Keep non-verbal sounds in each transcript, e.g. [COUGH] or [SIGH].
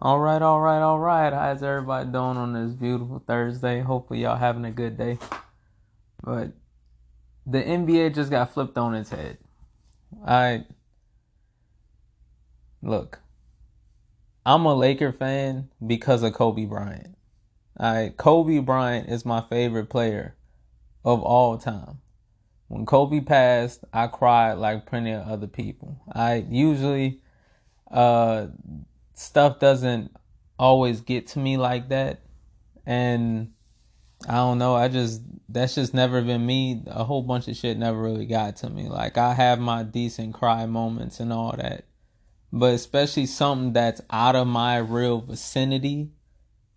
All right, all right, all right. How's everybody doing on this beautiful Thursday? Hopefully, y'all having a good day. But the NBA just got flipped on its head. I look. I'm a Laker fan because of Kobe Bryant. I Kobe Bryant is my favorite player of all time. When Kobe passed, I cried like plenty of other people. I usually uh stuff doesn't always get to me like that. And I don't know, I just that's just never been me. A whole bunch of shit never really got to me. Like I have my decent cry moments and all that. But especially something that's out of my real vicinity,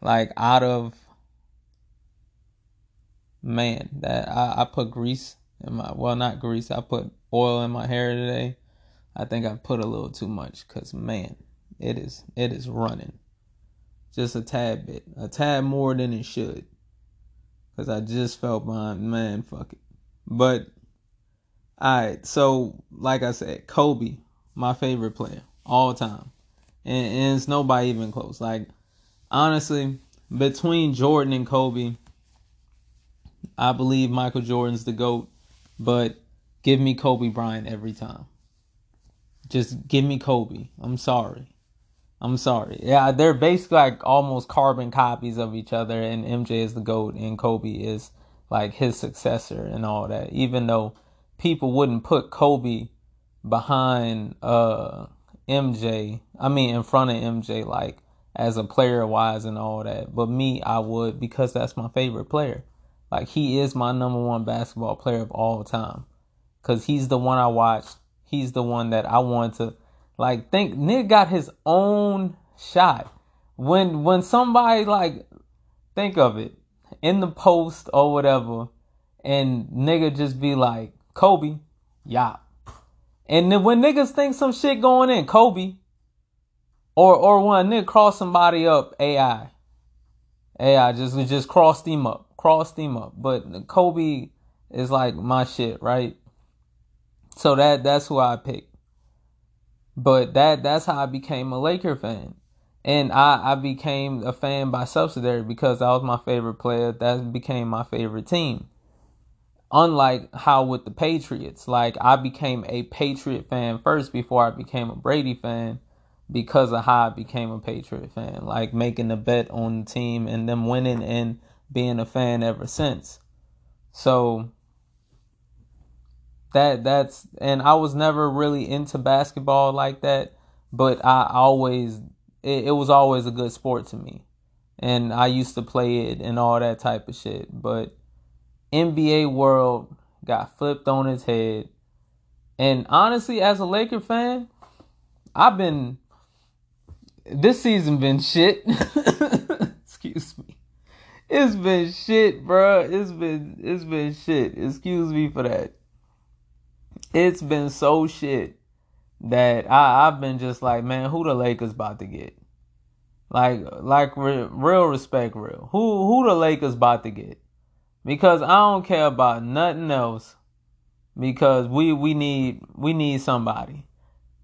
like out of man, that I, I put grease in my well not grease, I put oil in my hair today. I think I put a little too much because man, it is it is running. Just a tad bit. A tad more than it should. Cause I just felt my man, fuck it. But alright, so like I said, Kobe, my favorite player, all time. And, and it's nobody even close. Like honestly, between Jordan and Kobe, I believe Michael Jordan's the GOAT, but give me Kobe Bryant every time. Just give me Kobe. I'm sorry. I'm sorry. Yeah, they're basically like almost carbon copies of each other, and MJ is the GOAT, and Kobe is like his successor and all that. Even though people wouldn't put Kobe behind uh MJ, I mean in front of MJ, like as a player wise and all that. But me, I would because that's my favorite player. Like he is my number one basketball player of all time. Cause he's the one I watched. He's the one that I want to like think Nick got his own shot. When when somebody like think of it in the post or whatever, and nigga just be like Kobe, yeah. And then when niggas think some shit going in, Kobe, or or when nigga cross somebody up, AI, AI just just crossed him up, crossed him up. But Kobe is like my shit, right? So that that's who I pick. But that that's how I became a Laker fan. And I, I became a fan by subsidiary because that was my favorite player. That became my favorite team. Unlike how with the Patriots, like I became a Patriot fan first before I became a Brady fan because of how I became a Patriot fan. Like making a bet on the team and them winning and being a fan ever since. So that that's and I was never really into basketball like that, but I always it, it was always a good sport to me. And I used to play it and all that type of shit. But NBA world got flipped on its head. And honestly, as a Laker fan, I've been this season been shit. [LAUGHS] Excuse me. It's been shit, bro. It's been it's been shit. Excuse me for that it's been so shit that I I've been just like, man, who the Lakers about to get? Like like real, real respect, real. Who who the Lakers about to get? Because I don't care about nothing else. Because we we need we need somebody.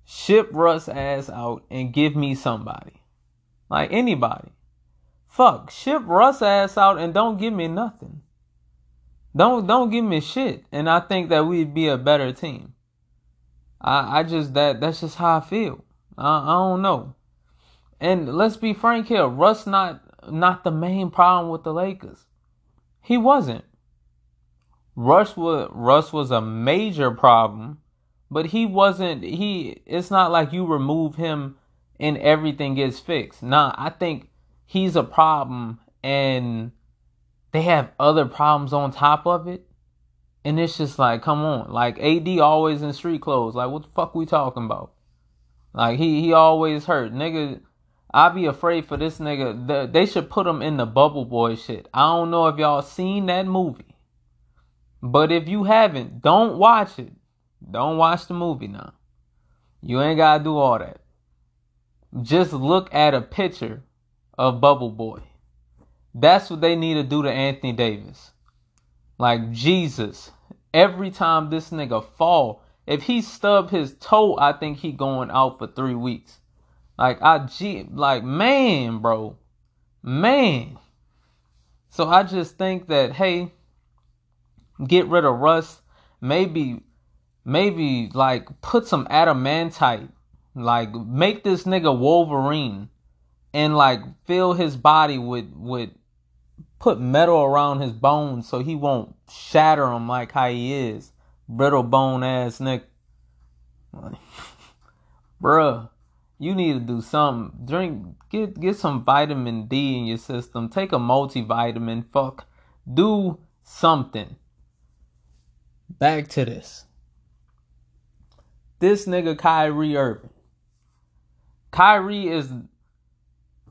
Ship Russ ass out and give me somebody. Like anybody. Fuck, ship Russ ass out and don't give me nothing. Don't don't give me shit. And I think that we'd be a better team. I I just that that's just how I feel. I, I don't know. And let's be frank here, Russ not not the main problem with the Lakers. He wasn't. Russ was Russ was a major problem, but he wasn't he it's not like you remove him and everything gets fixed. Nah, I think he's a problem and they have other problems on top of it. And it's just like, come on. Like AD always in street clothes. Like what the fuck we talking about? Like he he always hurt. Nigga, I be afraid for this nigga. The, they should put him in the bubble boy shit. I don't know if y'all seen that movie. But if you haven't, don't watch it. Don't watch the movie now. You ain't gotta do all that. Just look at a picture of Bubble Boy. That's what they need to do to Anthony Davis. Like Jesus, every time this nigga fall, if he stub his toe, I think he going out for three weeks. Like I G like man, bro. Man. So I just think that hey, get rid of Russ. Maybe maybe like put some adamantite. Like make this nigga Wolverine and like fill his body with with put metal around his bones so he won't shatter them like how he is. Brittle bone ass nigga. [LAUGHS] Bruh, you need to do something. Drink get get some vitamin D in your system. Take a multivitamin. Fuck. Do something. Back to this. This nigga Kyrie Irving. Kyrie is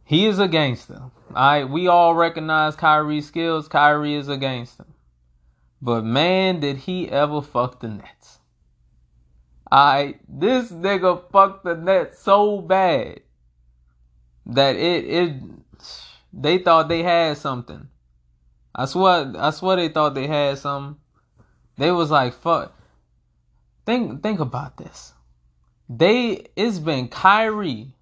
he is a gangster. Alright, we all recognize Kyrie's skills. Kyrie is a gangster. But man, did he ever fuck the Nets. Alright, this nigga fucked the Nets so bad that it it they thought they had something. I swear I swear they thought they had something. They was like fuck think think about this. They it's been Kyrie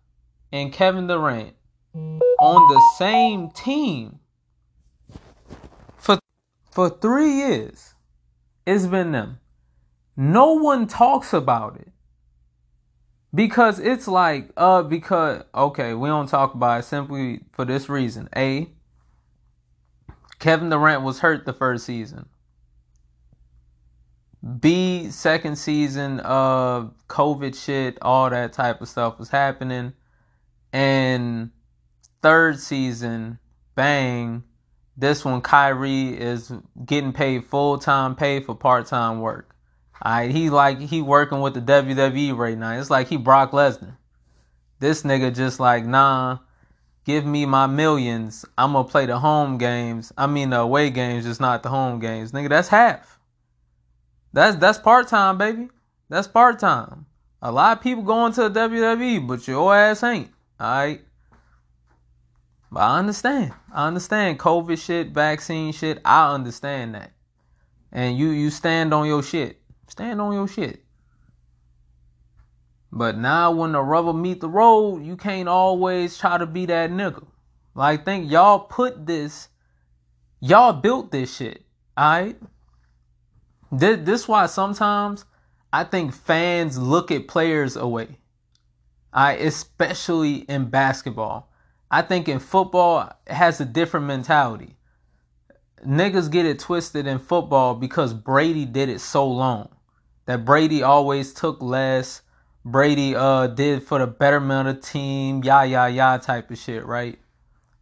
and Kevin Durant on the same team for for 3 years. It's been them. No one talks about it. Because it's like, uh, because, okay, we don't talk about it simply for this reason. A, Kevin Durant was hurt the first season. B, second season, uh, COVID shit, all that type of stuff was happening. And third season, bang, this one, Kyrie is getting paid full time pay for part time work. Alright, he like he working with the WWE right now. It's like he Brock Lesnar. This nigga just like, nah, give me my millions. I'm gonna play the home games. I mean the away games, just not the home games. Nigga, that's half. That's that's part time, baby. That's part time. A lot of people going to the WWE, but your ass ain't. Alright. But I understand. I understand COVID shit, vaccine shit. I understand that. And you you stand on your shit. Stand on your shit. But now when the rubber meet the road, you can't always try to be that nigga. Like think y'all put this, y'all built this shit. Alright? This, this why sometimes I think fans look at players away. I especially in basketball. I think in football it has a different mentality. Niggas get it twisted in football because Brady did it so long that Brady always took less. Brady uh did for the betterment of the team, yah yah yah type of shit, right?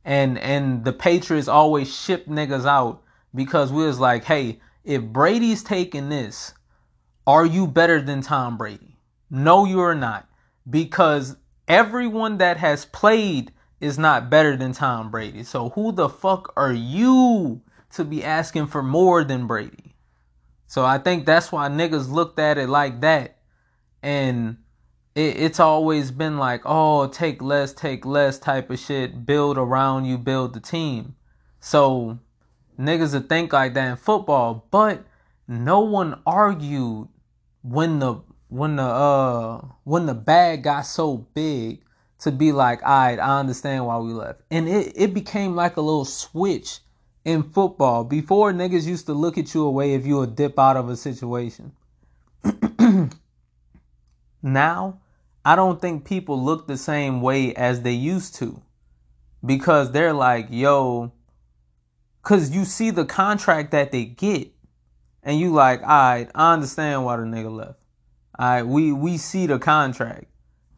And and the Patriots always ship niggas out because we was like, hey, if Brady's taking this, are you better than Tom Brady? No, you are not. Because everyone that has played is not better than Tom Brady. So who the fuck are you to be asking for more than Brady? So I think that's why niggas looked at it like that. And it, it's always been like, oh, take less, take less type of shit. Build around you, build the team. So niggas would think like that in football, but no one argued when the when the uh when the bag got so big to be like, all right, I understand why we left. And it, it became like a little switch in football. Before niggas used to look at you away if you would dip out of a situation. [CLEARS THROAT] now, I don't think people look the same way as they used to. Because they're like, yo, cause you see the contract that they get, and you like, alright, I understand why the nigga left. Alright, we we see the contract.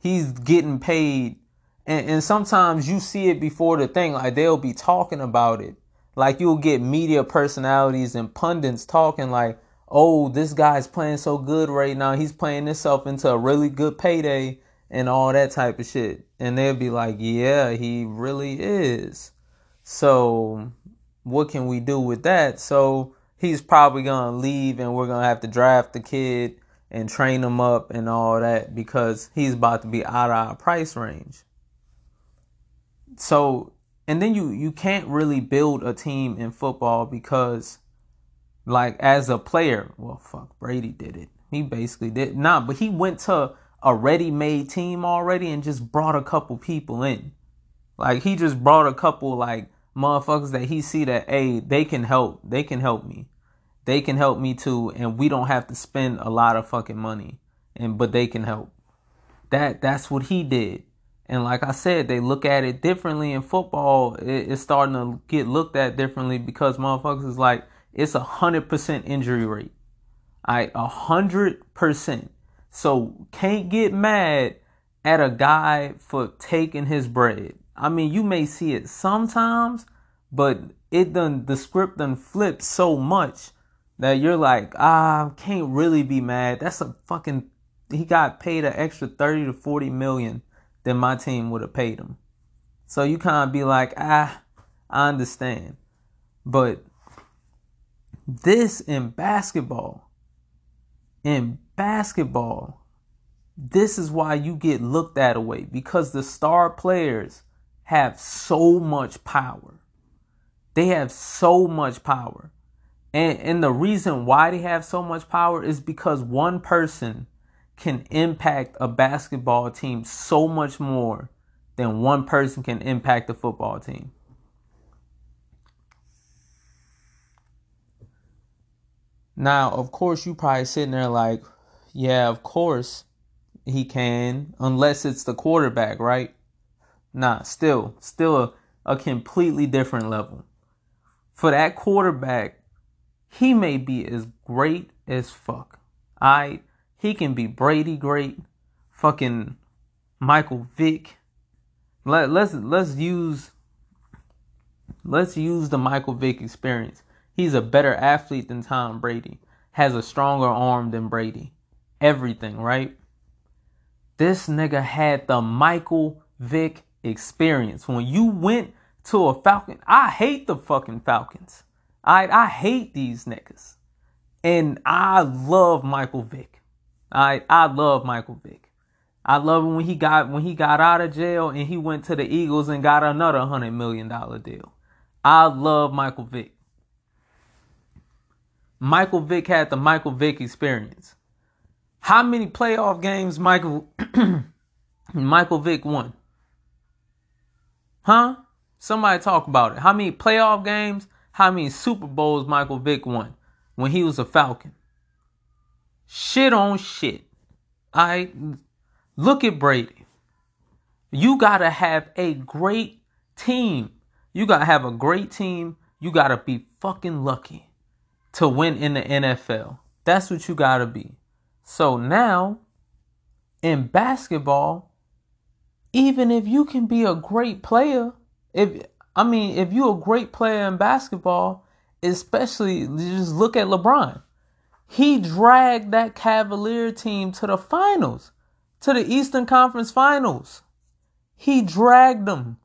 He's getting paid and, and sometimes you see it before the thing, like they'll be talking about it like you'll get media personalities and pundits talking like, oh, this guy's playing so good right now. He's playing himself into a really good payday and all that type of shit. And they'll be like, yeah, he really is. So what can we do with that? So he's probably going to leave and we're going to have to draft the kid and train him up and all that because he's about to be out of our price range. So and then you you can't really build a team in football because like as a player well fuck brady did it he basically did not nah, but he went to a ready-made team already and just brought a couple people in. Like he just brought a couple like motherfuckers that he see that hey, they can help. They can help me. They can help me too and we don't have to spend a lot of fucking money. And but they can help. That that's what he did. And like I said, they look at it differently in football. it's starting to get looked at differently because motherfuckers is like, it's a hundred percent injury rate. I a hundred percent. So can't get mad at a guy for taking his bread. I mean, you may see it sometimes, but it done the script done flipped so much that you're like, ah, can't really be mad. That's a fucking he got paid an extra 30 to 40 million than my team would have paid him. So you kind of be like, ah, I understand. But this in basketball, in basketball, this is why you get looked at away because the star players have so much power. They have so much power. And, and the reason why they have so much power is because one person can impact a basketball team so much more than one person can impact a football team. Now, of course, you probably sitting there like, yeah, of course he can, unless it's the quarterback, right? Nah, still, still a, a completely different level. For that quarterback, he may be as great as fuck. I he can be Brady great, fucking Michael Vick. Let, let's let's use let's use the Michael Vick experience. He's a better athlete than Tom Brady. Has a stronger arm than Brady. Everything, right? This nigga had the Michael Vick experience. When you went to a Falcon, I hate the fucking Falcons. I I hate these niggas. And I love Michael Vick. I I love Michael Vick. I love him when he got when he got out of jail and he went to the Eagles and got another hundred million dollar deal. I love Michael Vick. Michael Vick had the Michael Vick experience. How many playoff games Michael [CLEARS THROAT] Michael Vick won? Huh? Somebody talk about it. How many playoff games? How many Super Bowls Michael Vick won when he was a Falcon? shit on shit. I look at Brady. You gotta have a great team. You gotta have a great team. You gotta be fucking lucky to win in the NFL. That's what you gotta be. So now, in basketball, even if you can be a great player, if I mean, if you're a great player in basketball, especially just look at LeBron. He dragged that Cavalier team to the finals, to the Eastern Conference Finals. He dragged them.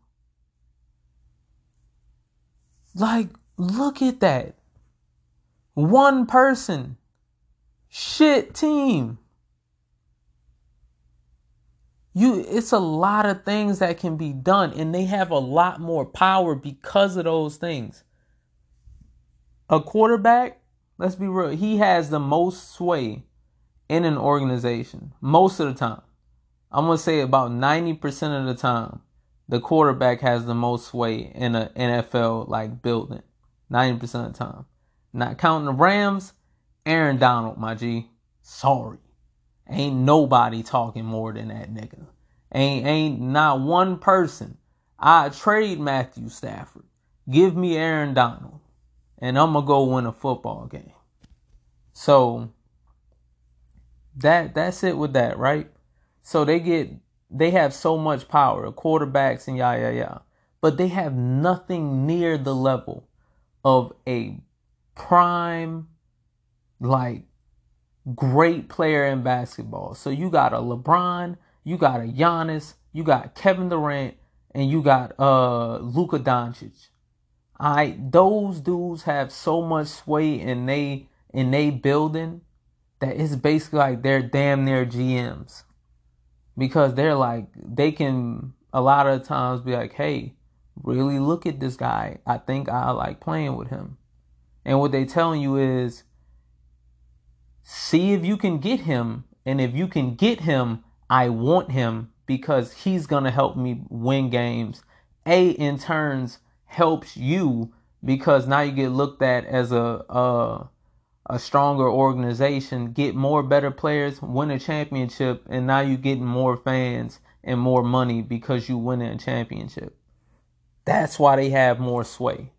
Like, look at that. One person. Shit team. You it's a lot of things that can be done and they have a lot more power because of those things. A quarterback let's be real, he has the most sway in an organization most of the time. I'm going to say about 90% of the time, the quarterback has the most sway in an NFL like building. 90% of the time. Not counting the Rams, Aaron Donald, my G. Sorry. Ain't nobody talking more than that nigga. Ain't ain't not one person. I trade Matthew Stafford. Give me Aaron Donald and I'm gonna go win a football game. So that that's it with that, right? So they get they have so much power, quarterbacks and yeah yeah yeah, but they have nothing near the level of a prime like great player in basketball. So you got a LeBron, you got a Giannis, you got Kevin Durant, and you got uh Luka Doncic. I those dudes have so much sway in they in they building that it's basically like they're damn near GMs. Because they're like they can a lot of times be like, hey, really look at this guy. I think I like playing with him. And what they telling you is see if you can get him. And if you can get him, I want him because he's going to help me win games. A in turns helps you because now you get looked at as a a, a stronger organization, get more better players, win a championship, and now you're getting more fans and more money because you win a championship. That's why they have more sway.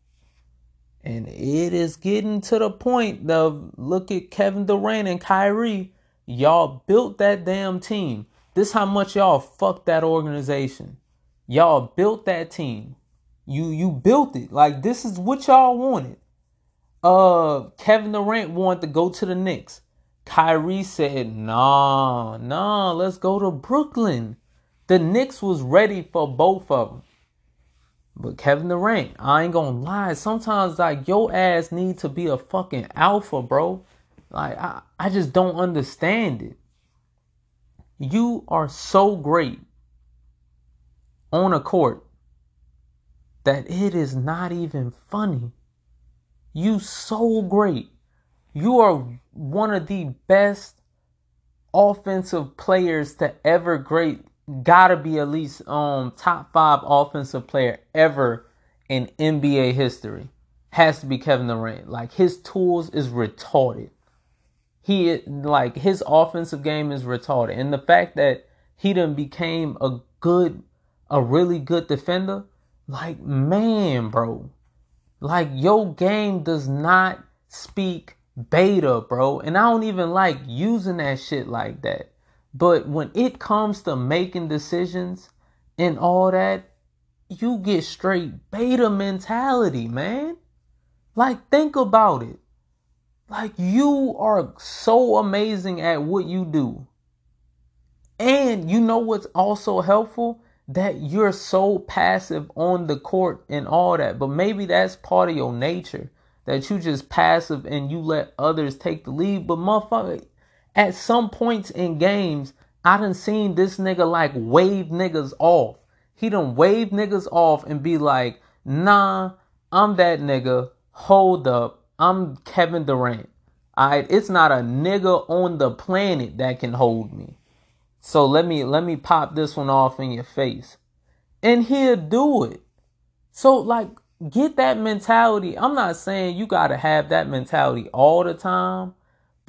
And it is getting to the point of look at Kevin Durant and Kyrie. Y'all built that damn team. This how much y'all fucked that organization. Y'all built that team. You you built it. Like this is what y'all wanted. Uh Kevin Durant wanted to go to the Knicks. Kyrie said, nah, nah, let's go to Brooklyn. The Knicks was ready for both of them. But Kevin Durant, I ain't gonna lie. Sometimes like your ass need to be a fucking alpha, bro. Like I, I just don't understand it. You are so great on a court that it is not even funny. You so great. You are one of the best offensive players to ever great gotta be at least um top five offensive player ever in NBA history. Has to be Kevin Durant. Like his tools is retarded. He like his offensive game is retarded, and the fact that he done became a good, a really good defender, like man, bro, like your game does not speak beta, bro, and I don't even like using that shit like that. But when it comes to making decisions and all that, you get straight beta mentality, man. Like, think about it. Like, you are so amazing at what you do. And you know what's also helpful? That you're so passive on the court and all that. But maybe that's part of your nature. That you just passive and you let others take the lead. But motherfucker, at some points in games, I done seen this nigga like wave niggas off. He done wave niggas off and be like, nah, I'm that nigga. Hold up. I'm Kevin Durant. Alright, it's not a nigga on the planet that can hold me. So let me let me pop this one off in your face. And he'll do it. So like get that mentality. I'm not saying you gotta have that mentality all the time.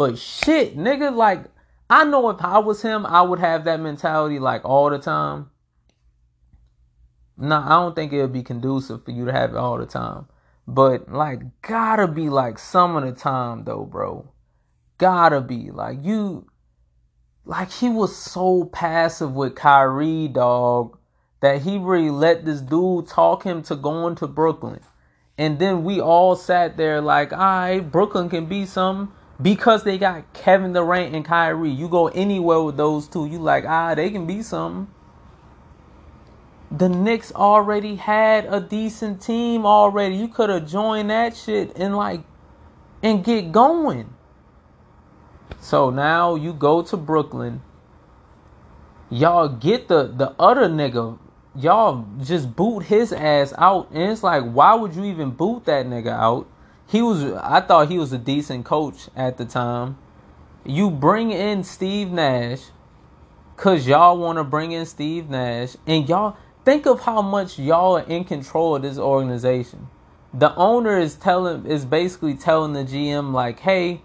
But shit, nigga, like I know if I was him, I would have that mentality like all the time. No, I don't think it would be conducive for you to have it all the time. But like gotta be like some of the time though, bro. Gotta be. Like you like he was so passive with Kyrie, dog, that he really let this dude talk him to going to Brooklyn. And then we all sat there like, all right, Brooklyn can be something because they got Kevin Durant and Kyrie. You go anywhere with those two, you like, ah, they can be something. The Knicks already had a decent team already. You could have joined that shit and like and get going. So now you go to Brooklyn. Y'all get the the other nigga. Y'all just boot his ass out. And it's like, why would you even boot that nigga out? He was I thought he was a decent coach at the time. You bring in Steve Nash cuz y'all want to bring in Steve Nash and y'all think of how much y'all are in control of this organization. The owner is telling is basically telling the GM like, "Hey,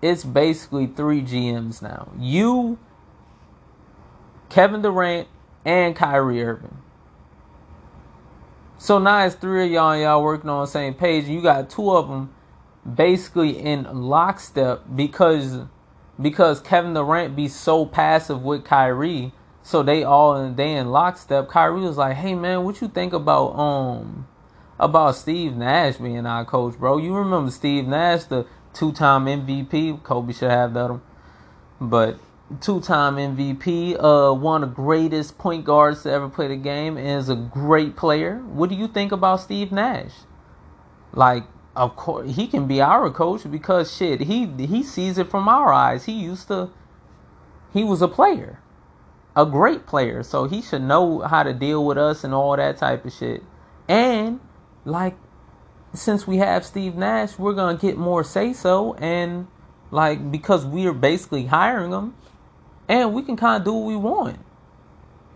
it's basically 3 GMs now. You Kevin Durant and Kyrie Irving. So now it's three of y'all y'all working on the same page. You got two of them basically in lockstep because because Kevin Durant be so passive with Kyrie. So they all they in lockstep. Kyrie was like, "Hey man, what you think about um about Steve Nash being our coach, bro? You remember Steve Nash, the two-time MVP? Kobe should have that, but two-time MVP, uh, one of the greatest point guards to ever play the game, and is a great player. What do you think about Steve Nash? Like, of course, he can be our coach because shit, he he sees it from our eyes. He used to, he was a player, a great player, so he should know how to deal with us and all that type of shit. And like, since we have Steve Nash, we're gonna get more say so and like because we are basically hiring him and we can kind of do what we want.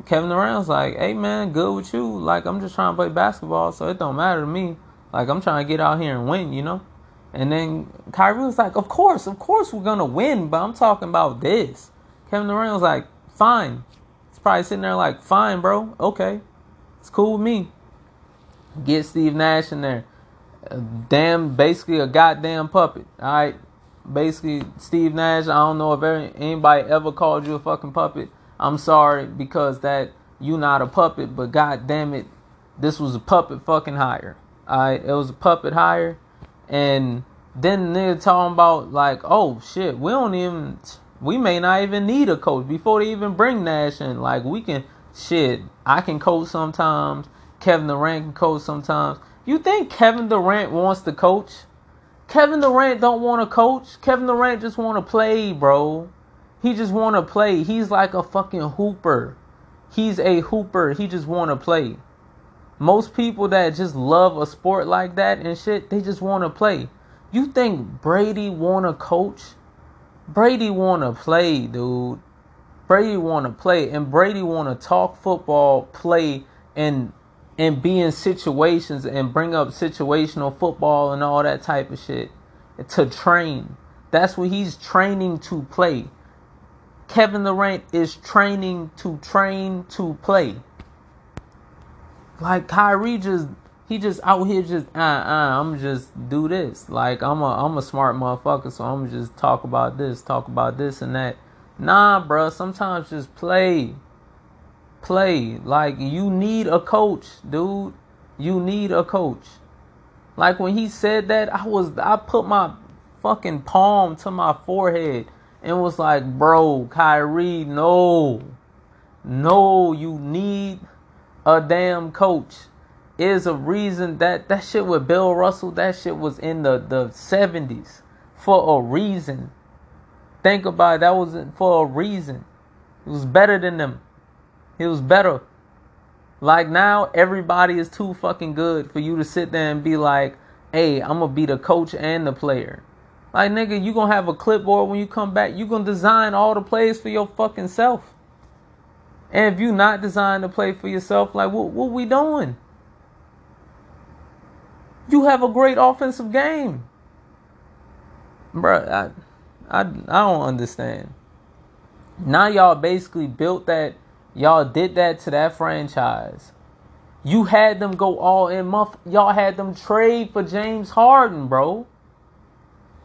Kevin Durant's like, hey man, good with you. Like I'm just trying to play basketball, so it don't matter to me. Like I'm trying to get out here and win, you know. And then Kyrie was like, of course, of course we're gonna win, but I'm talking about this. Kevin Durant was like, fine. He's probably sitting there like, fine, bro, okay, it's cool with me. Get Steve Nash in there. Damn, basically a goddamn puppet. All right, basically Steve Nash. I don't know if anybody ever called you a fucking puppet. I'm sorry because that you not a puppet, but god damn it, this was a puppet fucking hire. Alright, it was a puppet hire, and then they're talking about like, oh shit, we don't even, we may not even need a coach before they even bring Nash in. Like we can, shit, I can coach sometimes. Kevin Durant can coach sometimes. You think Kevin Durant wants to coach? Kevin Durant don't want to coach. Kevin Durant just want to play, bro. He just want to play. He's like a fucking hooper. He's a hooper. He just want to play. Most people that just love a sport like that and shit, they just want to play. You think Brady want to coach? Brady want to play, dude. Brady want to play and Brady want to talk football, play and and be in situations and bring up situational football and all that type of shit to train. That's what he's training to play. Kevin Durant is training to train to play. Like Kyrie just he just out here just uh uh I'm just do this. Like I'm a I'm a smart motherfucker, so I'm just talk about this, talk about this and that. Nah, bro. Sometimes just play, play. Like you need a coach, dude. You need a coach. Like when he said that, I was I put my fucking palm to my forehead and was like, bro, Kyrie, no. No, you need a damn coach. Is a reason that that shit with Bill Russell, that shit was in the, the 70s for a reason. Think about it, that was for a reason. It was better than them. It was better. Like now, everybody is too fucking good for you to sit there and be like, hey, I'm gonna be the coach and the player. Like nigga, you gonna have a clipboard when you come back. You gonna design all the plays for your fucking self. And if you not designing to play for yourself, like what what we doing? You have a great offensive game, bro. I I I don't understand. Now y'all basically built that. Y'all did that to that franchise. You had them go all in. Month. Y'all had them trade for James Harden, bro.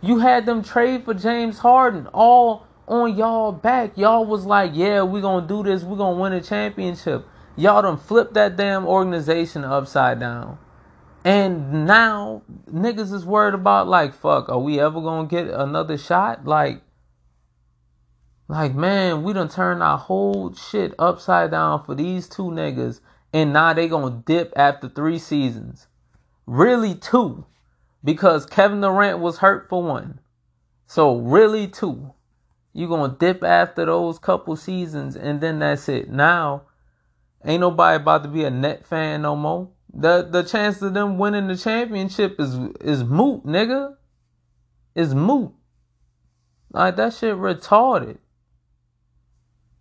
You had them trade for James Harden all on y'all back. Y'all was like, yeah, we gonna do this. we gonna win a championship. Y'all done flipped that damn organization upside down. And now niggas is worried about like, fuck, are we ever gonna get another shot? Like, like man, we done turned our whole shit upside down for these two niggas. And now they gonna dip after three seasons. Really two because Kevin Durant was hurt for one. So really two. You're gonna dip after those couple seasons and then that's it. Now ain't nobody about to be a net fan no more. The the chance of them winning the championship is is moot, nigga. Is moot. Like that shit retarded.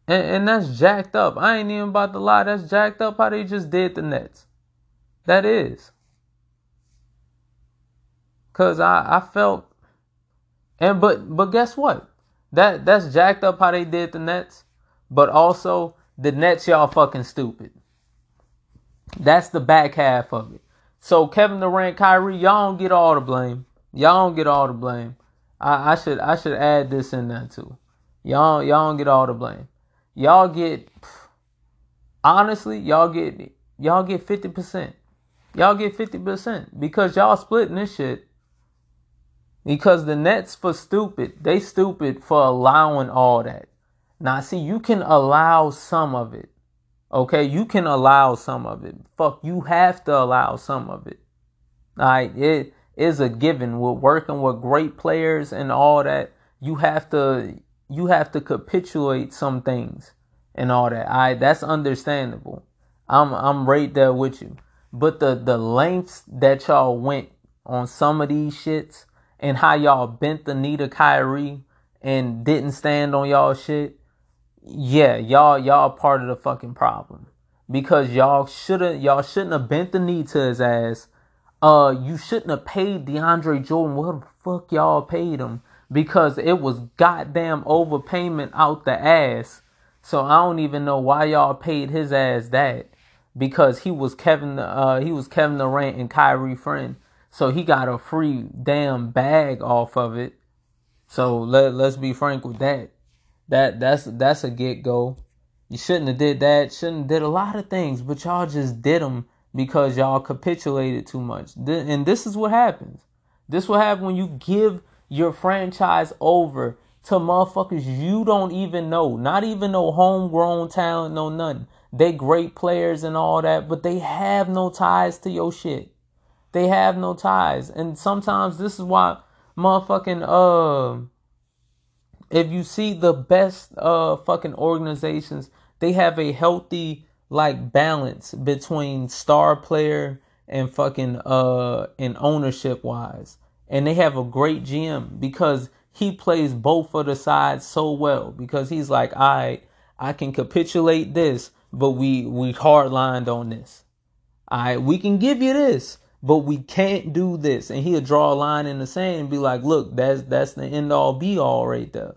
And, and that's jacked up. I ain't even about to lie. That's jacked up how they just did the Nets. That is. Cause I, I felt and but but guess what? That that's jacked up how they did the Nets. But also the Nets y'all fucking stupid. That's the back half of it. So Kevin Durant, Kyrie, y'all don't get all the blame. Y'all don't get all the blame. I, I should I should add this in there too. Y'all y'all don't get all the blame. Y'all get honestly, y'all get y'all get 50%. Y'all get 50% because y'all splitting this shit because the Nets for stupid, they stupid for allowing all that. Now, see, you can allow some of it. Okay, you can allow some of it. Fuck, you have to allow some of it. All right, it is a given. With working with great players and all that, you have to you have to capitulate some things and all that. I that's understandable. I'm I'm right there with you. But the the lengths that y'all went on some of these shits and how y'all bent the knee to Kyrie and didn't stand on y'all shit. yeah, y'all y'all part of the fucking problem because y'all shouldn't y'all shouldn't have bent the knee to his ass. Uh, you shouldn't have paid DeAndre Jordan. What the fuck y'all paid him? Because it was goddamn overpayment out the ass. So I don't even know why y'all paid his ass that. Because he was Kevin uh he was Kevin Durant and Kyrie friend. So he got a free damn bag off of it. So let let's be frank with that. That that's that's a get go. You shouldn't have did that. Shouldn't have did a lot of things, but y'all just did them because y'all capitulated too much. And this is what happens. This will happen when you give your franchise over to motherfuckers you don't even know. Not even no homegrown talent, no nothing. They great players and all that, but they have no ties to your shit. They have no ties. And sometimes this is why motherfucking uh if you see the best uh fucking organizations, they have a healthy like balance between star player and fucking uh and ownership wise. And they have a great GM because he plays both of the sides so well because he's like, all right, I can capitulate this, but we we hardlined on this. All right, we can give you this, but we can't do this. And he'll draw a line in the sand and be like, look, that's that's the end all be all right there.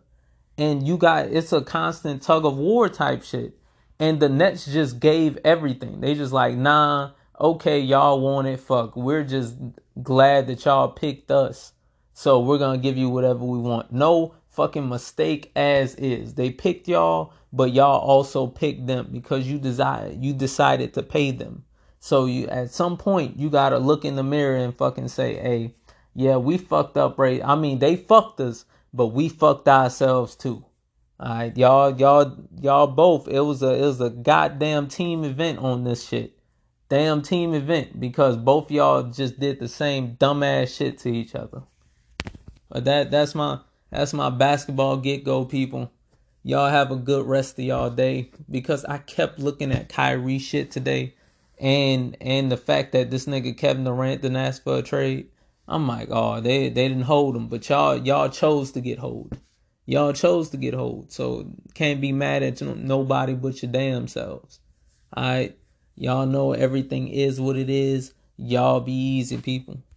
And you got it's a constant tug of war type shit. And the Nets just gave everything. They just like, nah, okay, y'all want it, fuck. We're just glad that y'all picked us. So we're gonna give you whatever we want. No fucking mistake as is. They picked y'all, but y'all also picked them because you decided you decided to pay them. So you at some point you gotta look in the mirror and fucking say, hey, yeah, we fucked up, right? I mean, they fucked us, but we fucked ourselves too. All right, y'all, y'all, y'all both. It was a, it was a goddamn team event on this shit. Damn team event because both y'all just did the same dumbass shit to each other. But that, that's my, that's my basketball get go, people. Y'all have a good rest of y'all day because I kept looking at Kyrie shit today, and and the fact that this nigga Kevin Durant didn't ask for a trade. I'm like, oh, they they didn't hold him, but y'all y'all chose to get hold. Y'all chose to get hold, so can't be mad at nobody but your damn selves. All right, y'all know everything is what it is. Y'all be easy, people.